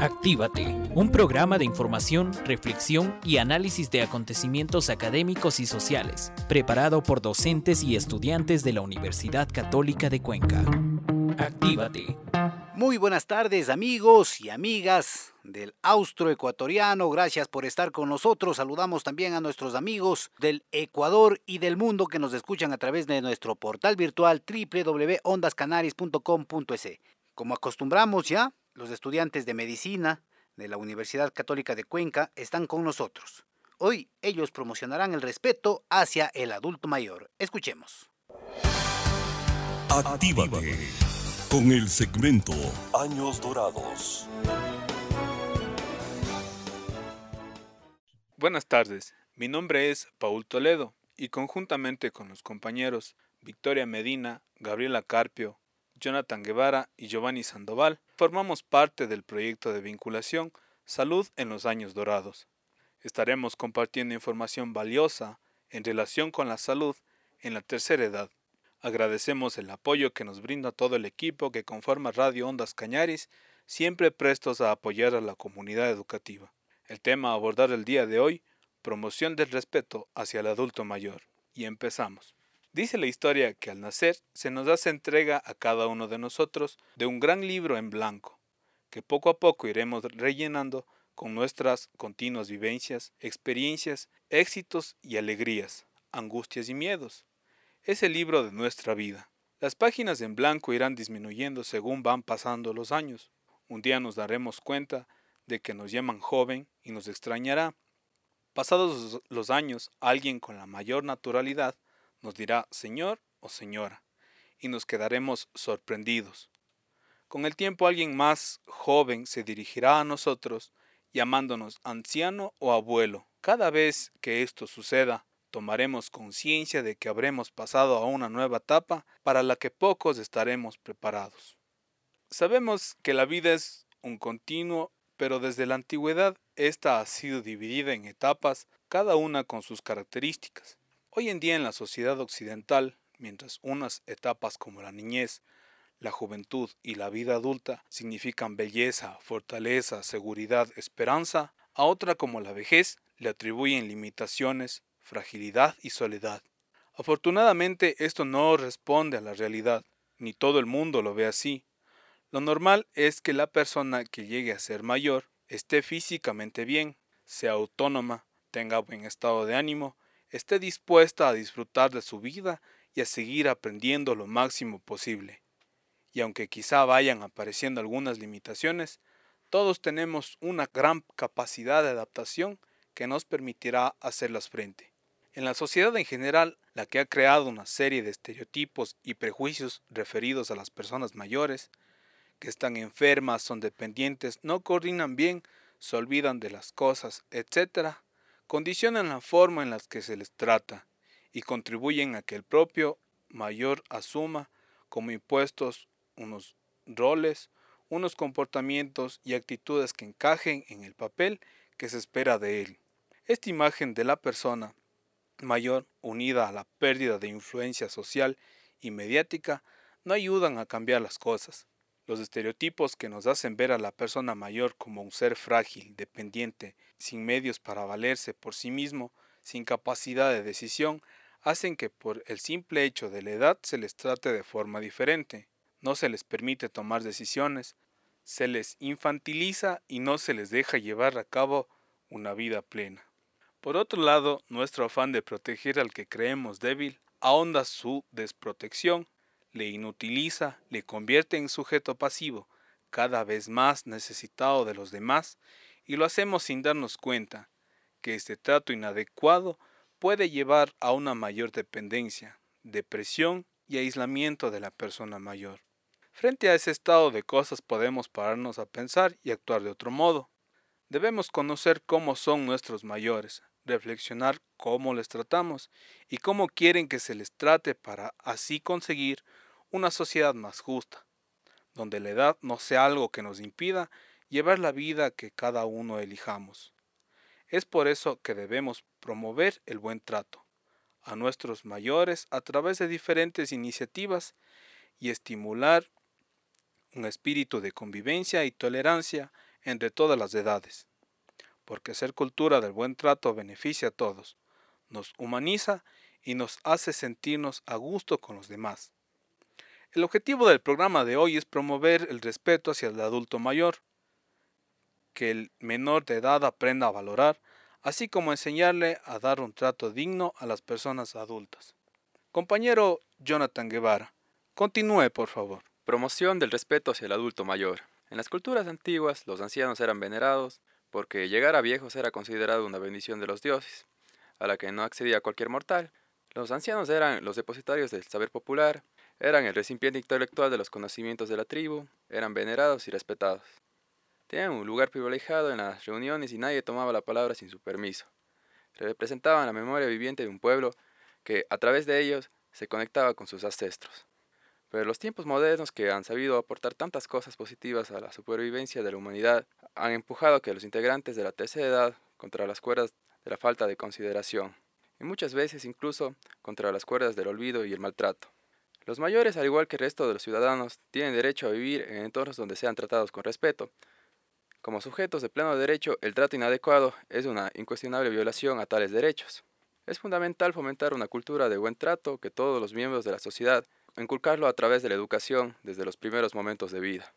Actívate, un programa de información, reflexión y análisis de acontecimientos académicos y sociales, preparado por docentes y estudiantes de la Universidad Católica de Cuenca. Actívate. Muy buenas tardes amigos y amigas del austro ecuatoriano, gracias por estar con nosotros. Saludamos también a nuestros amigos del Ecuador y del mundo que nos escuchan a través de nuestro portal virtual www.ondascanaris.com.es. Como acostumbramos ya, los estudiantes de medicina de la Universidad Católica de Cuenca están con nosotros. Hoy ellos promocionarán el respeto hacia el adulto mayor. Escuchemos. Actívate con el segmento Años Dorados. Buenas tardes, mi nombre es Paul Toledo y conjuntamente con los compañeros Victoria Medina, Gabriela Carpio, Jonathan Guevara y Giovanni Sandoval, formamos parte del proyecto de vinculación Salud en los Años Dorados. Estaremos compartiendo información valiosa en relación con la salud en la tercera edad. Agradecemos el apoyo que nos brinda todo el equipo que conforma Radio Ondas Cañaris, siempre prestos a apoyar a la comunidad educativa. El tema a abordar el día de hoy, promoción del respeto hacia el adulto mayor. Y empezamos. Dice la historia que al nacer se nos hace entrega a cada uno de nosotros de un gran libro en blanco, que poco a poco iremos rellenando con nuestras continuas vivencias, experiencias, éxitos y alegrías, angustias y miedos. Es el libro de nuestra vida. Las páginas en blanco irán disminuyendo según van pasando los años. Un día nos daremos cuenta de que nos llaman joven y nos extrañará. Pasados los años, alguien con la mayor naturalidad nos dirá Señor o Señora, y nos quedaremos sorprendidos. Con el tiempo alguien más joven se dirigirá a nosotros llamándonos anciano o abuelo. Cada vez que esto suceda, tomaremos conciencia de que habremos pasado a una nueva etapa para la que pocos estaremos preparados. Sabemos que la vida es un continuo, pero desde la antigüedad esta ha sido dividida en etapas, cada una con sus características. Hoy en día en la sociedad occidental, mientras unas etapas como la niñez, la juventud y la vida adulta significan belleza, fortaleza, seguridad, esperanza, a otra como la vejez le atribuyen limitaciones, fragilidad y soledad. Afortunadamente esto no responde a la realidad, ni todo el mundo lo ve así. Lo normal es que la persona que llegue a ser mayor esté físicamente bien, sea autónoma, tenga buen estado de ánimo esté dispuesta a disfrutar de su vida y a seguir aprendiendo lo máximo posible. Y aunque quizá vayan apareciendo algunas limitaciones, todos tenemos una gran capacidad de adaptación que nos permitirá hacerlas frente. En la sociedad en general, la que ha creado una serie de estereotipos y prejuicios referidos a las personas mayores, que están enfermas, son dependientes, no coordinan bien, se olvidan de las cosas, etc., condicionan la forma en la que se les trata y contribuyen a que el propio mayor asuma como impuestos unos roles, unos comportamientos y actitudes que encajen en el papel que se espera de él. Esta imagen de la persona mayor, unida a la pérdida de influencia social y mediática, no ayudan a cambiar las cosas. Los estereotipos que nos hacen ver a la persona mayor como un ser frágil, dependiente, sin medios para valerse por sí mismo, sin capacidad de decisión, hacen que por el simple hecho de la edad se les trate de forma diferente. No se les permite tomar decisiones, se les infantiliza y no se les deja llevar a cabo una vida plena. Por otro lado, nuestro afán de proteger al que creemos débil ahonda su desprotección le inutiliza, le convierte en sujeto pasivo, cada vez más necesitado de los demás, y lo hacemos sin darnos cuenta que este trato inadecuado puede llevar a una mayor dependencia, depresión y aislamiento de la persona mayor. Frente a ese estado de cosas podemos pararnos a pensar y actuar de otro modo. Debemos conocer cómo son nuestros mayores, reflexionar cómo les tratamos y cómo quieren que se les trate para así conseguir una sociedad más justa, donde la edad no sea algo que nos impida llevar la vida que cada uno elijamos. Es por eso que debemos promover el buen trato a nuestros mayores a través de diferentes iniciativas y estimular un espíritu de convivencia y tolerancia entre todas las edades, porque ser cultura del buen trato beneficia a todos, nos humaniza y nos hace sentirnos a gusto con los demás. El objetivo del programa de hoy es promover el respeto hacia el adulto mayor, que el menor de edad aprenda a valorar, así como enseñarle a dar un trato digno a las personas adultas. Compañero Jonathan Guevara, continúe por favor. Promoción del respeto hacia el adulto mayor. En las culturas antiguas, los ancianos eran venerados porque llegar a viejos era considerado una bendición de los dioses, a la que no accedía cualquier mortal. Los ancianos eran los depositarios del saber popular, eran el recipiente intelectual de los conocimientos de la tribu, eran venerados y respetados. Tenían un lugar privilegiado en las reuniones y nadie tomaba la palabra sin su permiso. Representaban la memoria viviente de un pueblo que, a través de ellos, se conectaba con sus ancestros. Pero los tiempos modernos que han sabido aportar tantas cosas positivas a la supervivencia de la humanidad han empujado que los integrantes de la tercera edad contra las cuerdas de la falta de consideración, y muchas veces incluso contra las cuerdas del olvido y el maltrato. Los mayores, al igual que el resto de los ciudadanos, tienen derecho a vivir en entornos donde sean tratados con respeto, como sujetos de pleno derecho, el trato inadecuado es una incuestionable violación a tales derechos. Es fundamental fomentar una cultura de buen trato que todos los miembros de la sociedad, inculcarlo a través de la educación desde los primeros momentos de vida.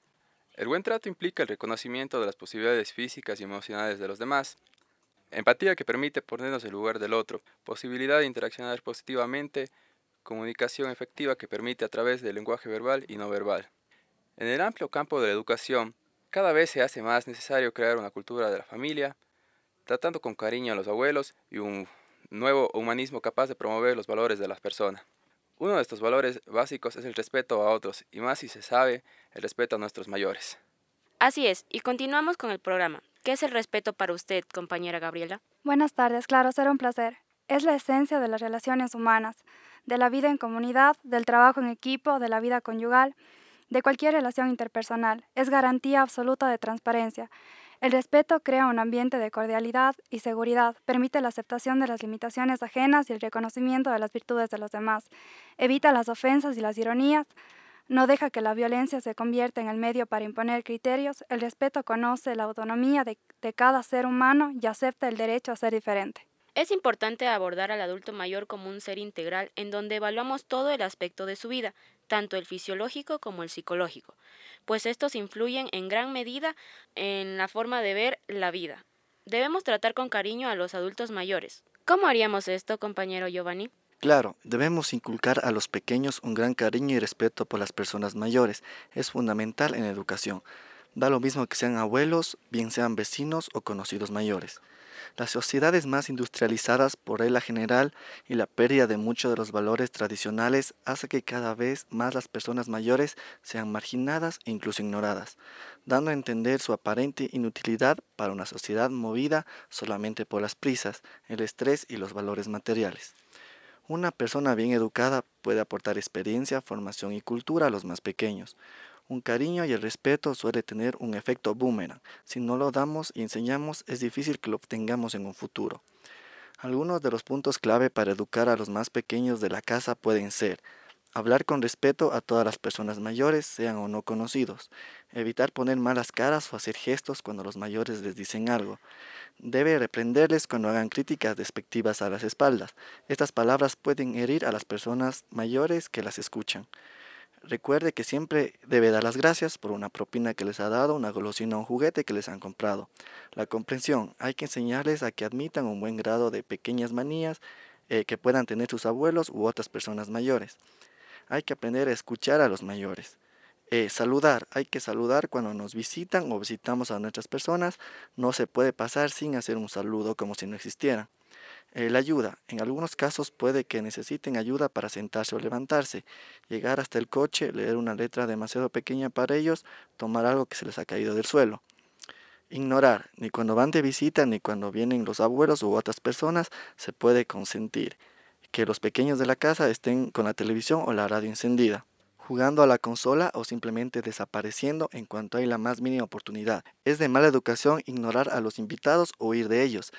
El buen trato implica el reconocimiento de las posibilidades físicas y emocionales de los demás, empatía que permite ponernos en lugar del otro, posibilidad de interaccionar positivamente, comunicación efectiva que permite a través del lenguaje verbal y no verbal. En el amplio campo de la educación, cada vez se hace más necesario crear una cultura de la familia, tratando con cariño a los abuelos y un nuevo humanismo capaz de promover los valores de las personas. Uno de estos valores básicos es el respeto a otros, y más si se sabe, el respeto a nuestros mayores. Así es, y continuamos con el programa. ¿Qué es el respeto para usted, compañera Gabriela? Buenas tardes, claro, será un placer. Es la esencia de las relaciones humanas, de la vida en comunidad, del trabajo en equipo, de la vida conyugal, de cualquier relación interpersonal. Es garantía absoluta de transparencia. El respeto crea un ambiente de cordialidad y seguridad, permite la aceptación de las limitaciones ajenas y el reconocimiento de las virtudes de los demás, evita las ofensas y las ironías, no deja que la violencia se convierta en el medio para imponer criterios, el respeto conoce la autonomía de, de cada ser humano y acepta el derecho a ser diferente. Es importante abordar al adulto mayor como un ser integral en donde evaluamos todo el aspecto de su vida, tanto el fisiológico como el psicológico, pues estos influyen en gran medida en la forma de ver la vida. Debemos tratar con cariño a los adultos mayores. ¿Cómo haríamos esto, compañero Giovanni? Claro, debemos inculcar a los pequeños un gran cariño y respeto por las personas mayores. Es fundamental en la educación. Da lo mismo que sean abuelos, bien sean vecinos o conocidos mayores. Las sociedades más industrializadas por regla general y la pérdida de muchos de los valores tradicionales hace que cada vez más las personas mayores sean marginadas e incluso ignoradas, dando a entender su aparente inutilidad para una sociedad movida solamente por las prisas, el estrés y los valores materiales. Una persona bien educada puede aportar experiencia, formación y cultura a los más pequeños. Un cariño y el respeto suele tener un efecto boomerang. Si no lo damos y enseñamos, es difícil que lo obtengamos en un futuro. Algunos de los puntos clave para educar a los más pequeños de la casa pueden ser hablar con respeto a todas las personas mayores, sean o no conocidos, evitar poner malas caras o hacer gestos cuando los mayores les dicen algo. Debe reprenderles cuando hagan críticas despectivas a las espaldas. Estas palabras pueden herir a las personas mayores que las escuchan. Recuerde que siempre debe dar las gracias por una propina que les ha dado, una golosina o un juguete que les han comprado. La comprensión. Hay que enseñarles a que admitan un buen grado de pequeñas manías eh, que puedan tener sus abuelos u otras personas mayores. Hay que aprender a escuchar a los mayores. Eh, saludar. Hay que saludar cuando nos visitan o visitamos a nuestras personas. No se puede pasar sin hacer un saludo como si no existiera. Eh, la ayuda. En algunos casos puede que necesiten ayuda para sentarse o levantarse, llegar hasta el coche, leer una letra demasiado pequeña para ellos, tomar algo que se les ha caído del suelo. Ignorar. Ni cuando van de visita ni cuando vienen los abuelos u otras personas se puede consentir que los pequeños de la casa estén con la televisión o la radio encendida jugando a la consola o simplemente desapareciendo en cuanto hay la más mínima oportunidad. Es de mala educación ignorar a los invitados o huir de ellos.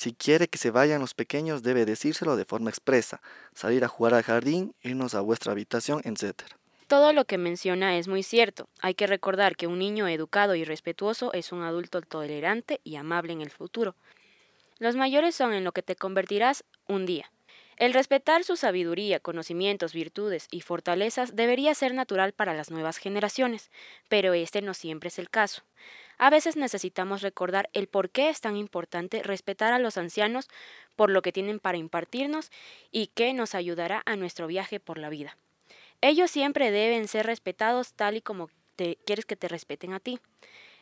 Si quiere que se vayan los pequeños, debe decírselo de forma expresa, salir a jugar al jardín, irnos a vuestra habitación, etc. Todo lo que menciona es muy cierto. Hay que recordar que un niño educado y respetuoso es un adulto tolerante y amable en el futuro. Los mayores son en lo que te convertirás un día. El respetar su sabiduría, conocimientos, virtudes y fortalezas debería ser natural para las nuevas generaciones, pero este no siempre es el caso. A veces necesitamos recordar el por qué es tan importante respetar a los ancianos por lo que tienen para impartirnos y qué nos ayudará a nuestro viaje por la vida. Ellos siempre deben ser respetados tal y como te, quieres que te respeten a ti.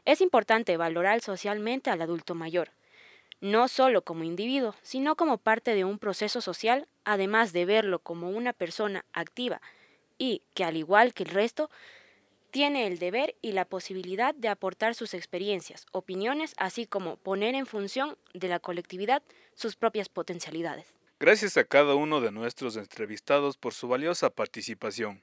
Es importante valorar socialmente al adulto mayor, no solo como individuo, sino como parte de un proceso social, además de verlo como una persona activa y que, al igual que el resto, tiene el deber y la posibilidad de aportar sus experiencias, opiniones, así como poner en función de la colectividad sus propias potencialidades. Gracias a cada uno de nuestros entrevistados por su valiosa participación.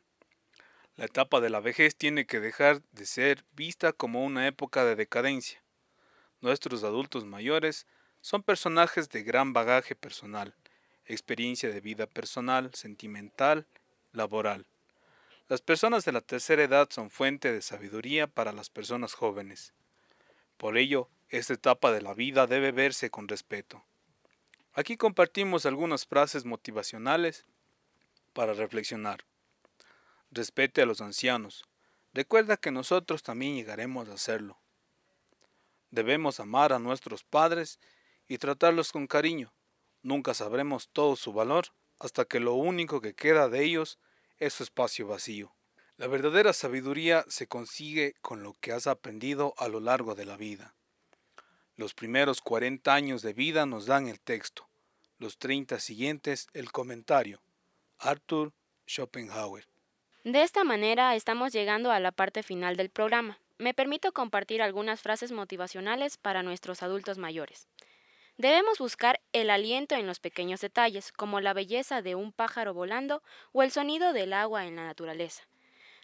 La etapa de la vejez tiene que dejar de ser vista como una época de decadencia. Nuestros adultos mayores son personajes de gran bagaje personal, experiencia de vida personal, sentimental, laboral. Las personas de la tercera edad son fuente de sabiduría para las personas jóvenes. Por ello, esta etapa de la vida debe verse con respeto. Aquí compartimos algunas frases motivacionales para reflexionar. Respete a los ancianos. Recuerda que nosotros también llegaremos a hacerlo. Debemos amar a nuestros padres y tratarlos con cariño. Nunca sabremos todo su valor hasta que lo único que queda de ellos es su espacio vacío. La verdadera sabiduría se consigue con lo que has aprendido a lo largo de la vida. Los primeros 40 años de vida nos dan el texto, los 30 siguientes el comentario. Arthur Schopenhauer. De esta manera estamos llegando a la parte final del programa. Me permito compartir algunas frases motivacionales para nuestros adultos mayores. Debemos buscar el aliento en los pequeños detalles, como la belleza de un pájaro volando o el sonido del agua en la naturaleza.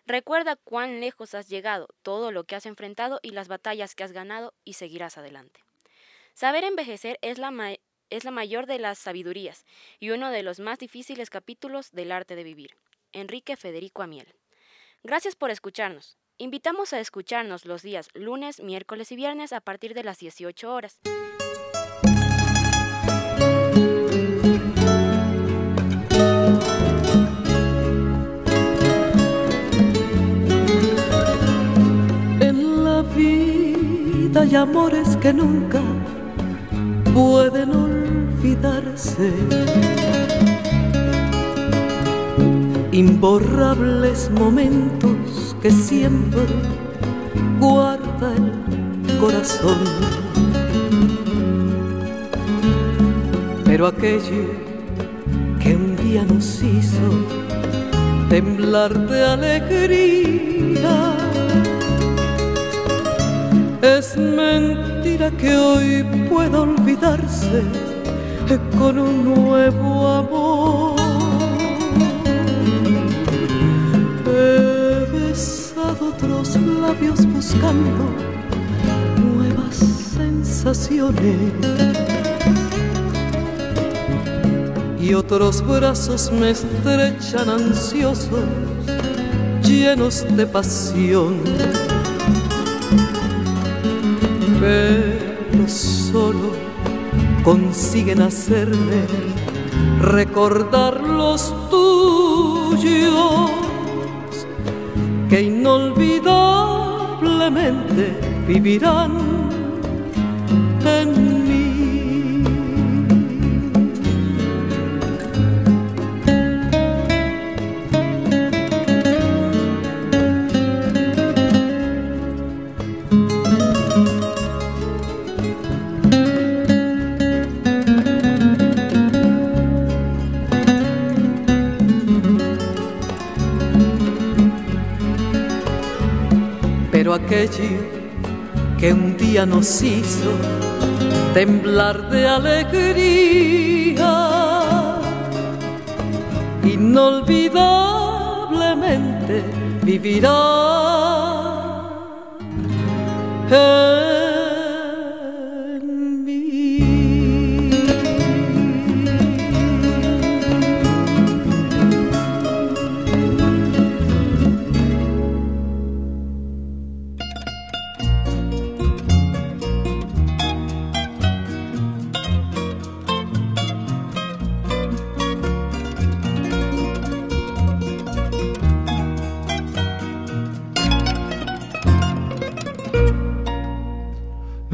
Recuerda cuán lejos has llegado, todo lo que has enfrentado y las batallas que has ganado y seguirás adelante. Saber envejecer es la, es la mayor de las sabidurías y uno de los más difíciles capítulos del arte de vivir. Enrique Federico Amiel. Gracias por escucharnos. Invitamos a escucharnos los días lunes, miércoles y viernes a partir de las 18 horas. Amores que nunca pueden olvidarse. Imborrables momentos que siempre guarda el corazón. Pero aquello que un día nos hizo temblar de alegría es mentira que hoy pueda olvidarse con un nuevo amor. He besado otros labios buscando nuevas sensaciones. Y otros brazos me estrechan ansiosos, llenos de pasión pero solo consiguen hacerme recordar los tuyos que inolvidablemente vivirán aquello que un día nos hizo temblar de alegría. Inolvidablemente vivirá.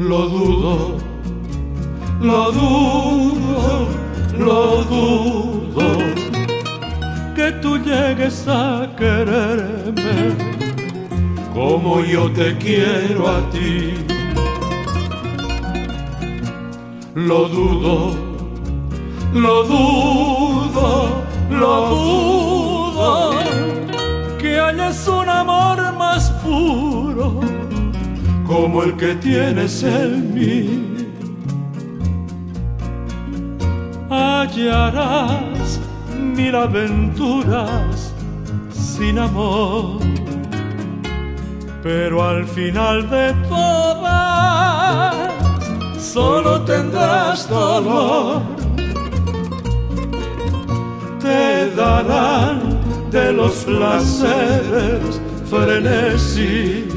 Lo dudo, lo dudo, lo dudo. Que tú llegues a quererme como yo te quiero a ti. Lo dudo, lo dudo, lo dudo. Que hayas un amor más puro como el que tienes en mí. Hallarás mil aventuras sin amor, pero al final de todas solo tendrás dolor. Te darán de los placeres frenesí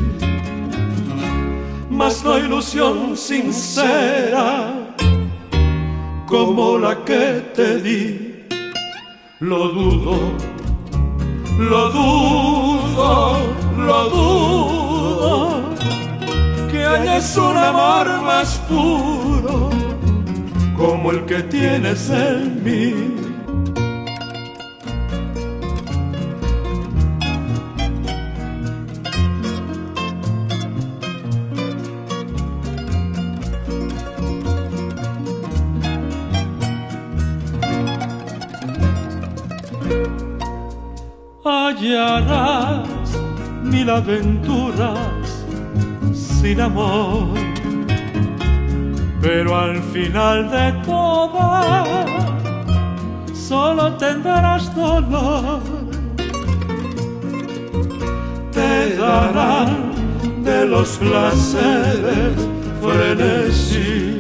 mas no ilusión sincera como la que te di. Lo dudo, lo dudo, lo dudo, que hayas un amor más puro como el que tienes en mí. Hallarás mil aventuras sin amor, pero al final de todas solo tendrás dolor. Te darán de los placeres frenesí,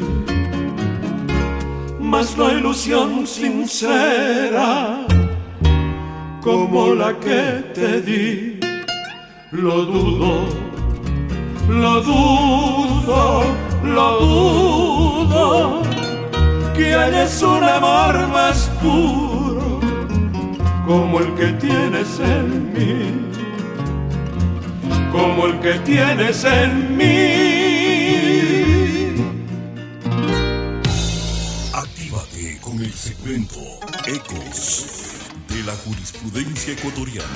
mas no ilusión sincera como la que te di. Lo dudo, lo dudo, lo dudo, que hayas un amor más puro como el que tienes en mí, como el que tienes en mí. Actívate con el segmento Ecos la jurisprudencia ecuatoriana.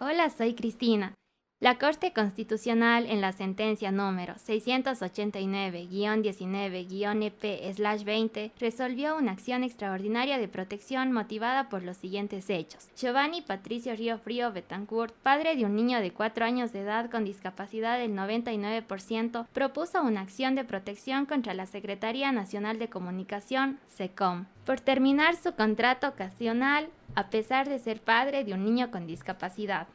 Hola, soy Cristina. La Corte Constitucional en la sentencia número 689-19-EP-20 resolvió una acción extraordinaria de protección motivada por los siguientes hechos. Giovanni Patricio Río Frío Betancourt, padre de un niño de 4 años de edad con discapacidad del 99%, propuso una acción de protección contra la Secretaría Nacional de Comunicación, SECOM, por terminar su contrato ocasional a pesar de ser padre de un niño con discapacidad.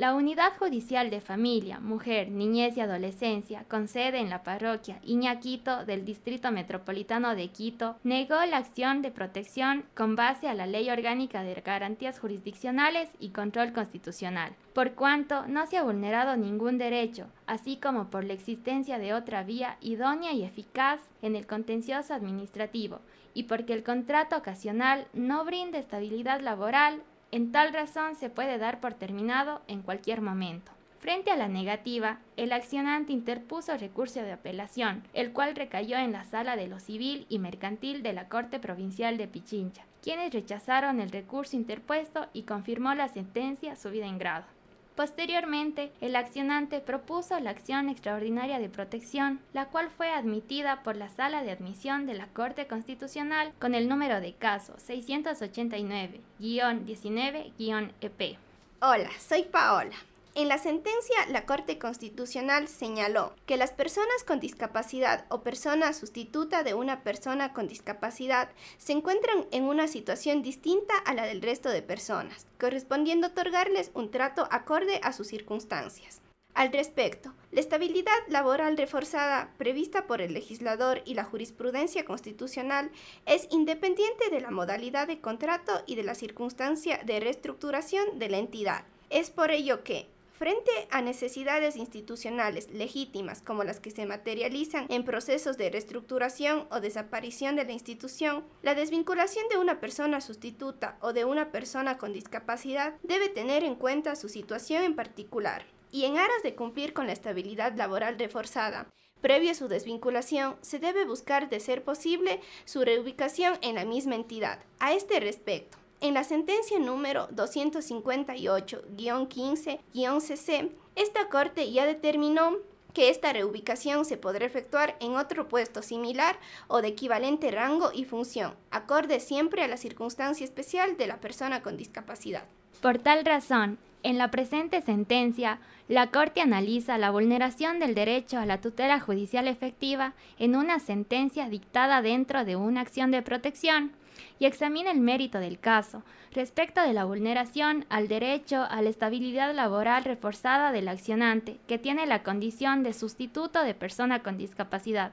La Unidad Judicial de Familia, Mujer, Niñez y Adolescencia, con sede en la parroquia Iñaquito del Distrito Metropolitano de Quito, negó la acción de protección con base a la Ley Orgánica de Garantías Jurisdiccionales y Control Constitucional, por cuanto no se ha vulnerado ningún derecho, así como por la existencia de otra vía idónea y eficaz en el contencioso administrativo, y porque el contrato ocasional no brinda estabilidad laboral en tal razón se puede dar por terminado en cualquier momento. Frente a la negativa, el accionante interpuso recurso de apelación, el cual recayó en la sala de lo civil y mercantil de la Corte Provincial de Pichincha, quienes rechazaron el recurso interpuesto y confirmó la sentencia subida en grado. Posteriormente, el accionante propuso la acción extraordinaria de protección, la cual fue admitida por la Sala de Admisión de la Corte Constitucional con el número de caso 689-19-EP. Hola, soy Paola. En la sentencia, la Corte Constitucional señaló que las personas con discapacidad o persona sustituta de una persona con discapacidad se encuentran en una situación distinta a la del resto de personas, correspondiendo otorgarles un trato acorde a sus circunstancias. Al respecto, la estabilidad laboral reforzada prevista por el legislador y la jurisprudencia constitucional es independiente de la modalidad de contrato y de la circunstancia de reestructuración de la entidad. Es por ello que, Frente a necesidades institucionales legítimas como las que se materializan en procesos de reestructuración o desaparición de la institución, la desvinculación de una persona sustituta o de una persona con discapacidad debe tener en cuenta su situación en particular. y en aras de cumplir con la estabilidad laboral reforzada, previo a su desvinculación, se debe buscar, de ser posible, su reubicación en la misma entidad. A este respecto, en la sentencia número 258-15-CC, esta Corte ya determinó que esta reubicación se podrá efectuar en otro puesto similar o de equivalente rango y función, acorde siempre a la circunstancia especial de la persona con discapacidad. Por tal razón, en la presente sentencia, la Corte analiza la vulneración del derecho a la tutela judicial efectiva en una sentencia dictada dentro de una acción de protección y examina el mérito del caso respecto de la vulneración al derecho a la estabilidad laboral reforzada del accionante, que tiene la condición de sustituto de persona con discapacidad,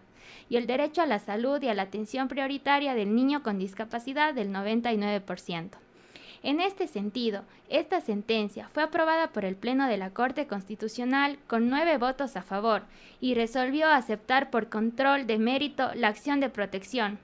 y el derecho a la salud y a la atención prioritaria del niño con discapacidad del 99%. En este sentido, esta sentencia fue aprobada por el Pleno de la Corte Constitucional con nueve votos a favor y resolvió aceptar por control de mérito la acción de protección,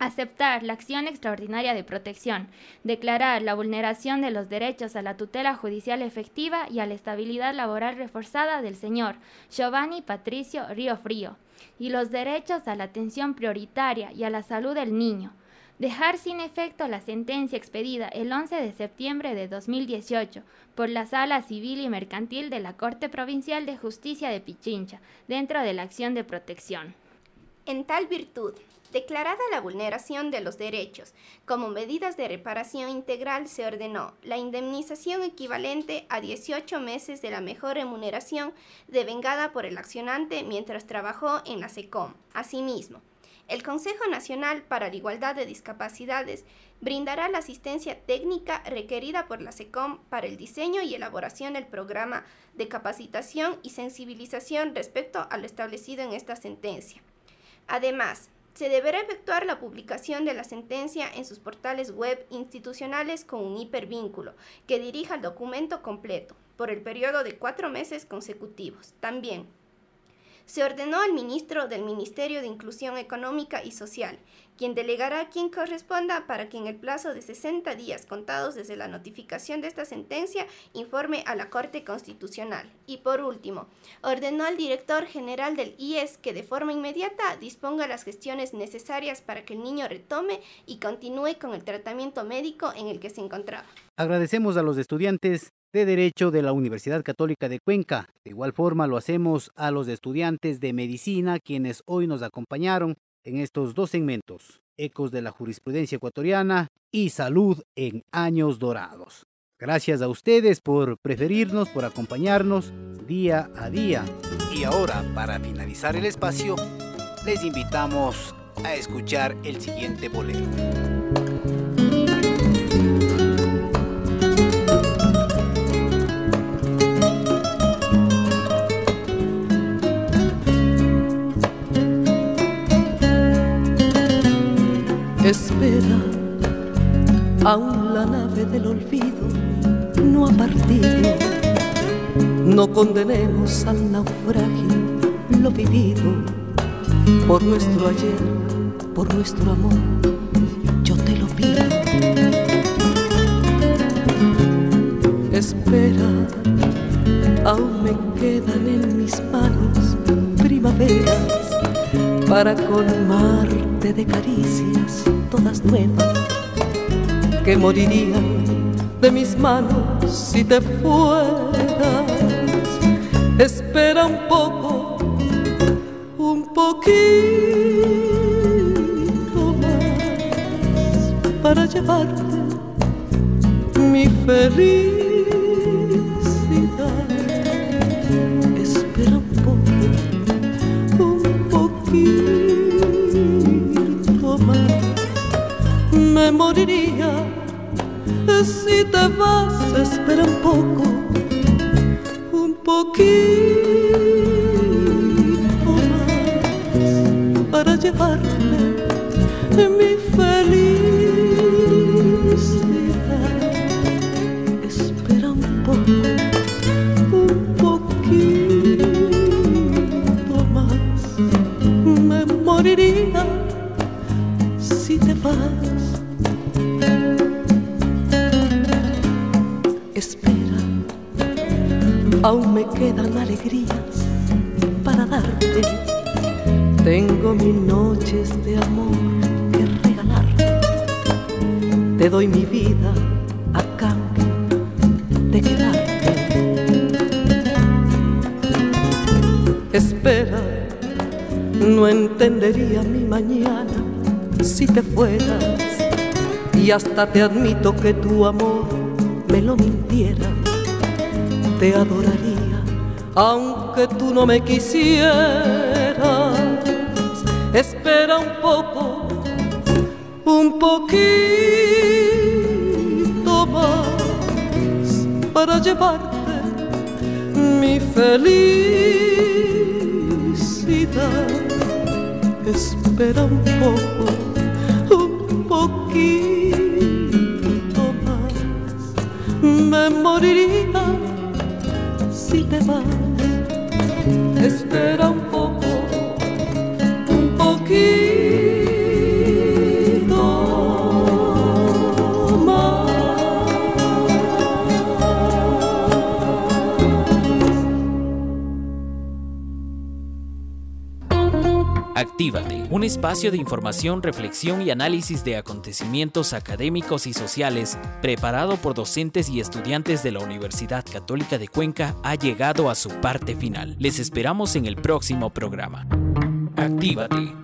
aceptar la acción extraordinaria de protección, declarar la vulneración de los derechos a la tutela judicial efectiva y a la estabilidad laboral reforzada del señor Giovanni Patricio Río Frío, y los derechos a la atención prioritaria y a la salud del niño, dejar sin efecto la sentencia expedida el 11 de septiembre de 2018 por la Sala Civil y Mercantil de la Corte Provincial de Justicia de Pichincha, dentro de la acción de protección. En tal virtud, Declarada la vulneración de los derechos, como medidas de reparación integral se ordenó la indemnización equivalente a 18 meses de la mejor remuneración devengada por el accionante mientras trabajó en la SECOM. Asimismo, el Consejo Nacional para la Igualdad de Discapacidades brindará la asistencia técnica requerida por la SECOM para el diseño y elaboración del programa de capacitación y sensibilización respecto a lo establecido en esta sentencia. Además, se deberá efectuar la publicación de la sentencia en sus portales web institucionales con un hipervínculo que dirija el documento completo por el periodo de cuatro meses consecutivos. También se ordenó al ministro del Ministerio de Inclusión Económica y Social, quien delegará a quien corresponda para que en el plazo de 60 días contados desde la notificación de esta sentencia informe a la Corte Constitucional. Y por último, ordenó al director general del IES que de forma inmediata disponga las gestiones necesarias para que el niño retome y continúe con el tratamiento médico en el que se encontraba. Agradecemos a los estudiantes de Derecho de la Universidad Católica de Cuenca. De igual forma lo hacemos a los estudiantes de Medicina quienes hoy nos acompañaron en estos dos segmentos, Ecos de la Jurisprudencia Ecuatoriana y Salud en Años Dorados. Gracias a ustedes por preferirnos, por acompañarnos día a día. Y ahora, para finalizar el espacio, les invitamos a escuchar el siguiente bolero. Aún la nave del olvido no ha partido. No condenemos al naufragio lo vivido por nuestro ayer, por nuestro amor, yo te lo pido. Espera, aún me quedan en mis manos primaveras para colmarte de caricias todas nuevas que morirían de mis manos si te fueras. Espera un poco, un poquito más para llevarte mi feliz me moriría si te vas, espera un poco, un poquito aún me queda alegrías para darte. Tengo mil noches de amor que regalarte. Te doy mi vida a cambio de quedarte. Espera, no entendería mi mañana si te fueras. Y hasta te admito que tu amor me lo mintiera. Te adoraría aunque tú no me quisieras. Espera un poco, un poquito más para llevarte mi felicidad. Espera un poco, un poquito más. Me moriría te vas. Actívate, un espacio de información, reflexión y análisis de acontecimientos académicos y sociales, preparado por docentes y estudiantes de la Universidad Católica de Cuenca, ha llegado a su parte final. Les esperamos en el próximo programa. Actívate.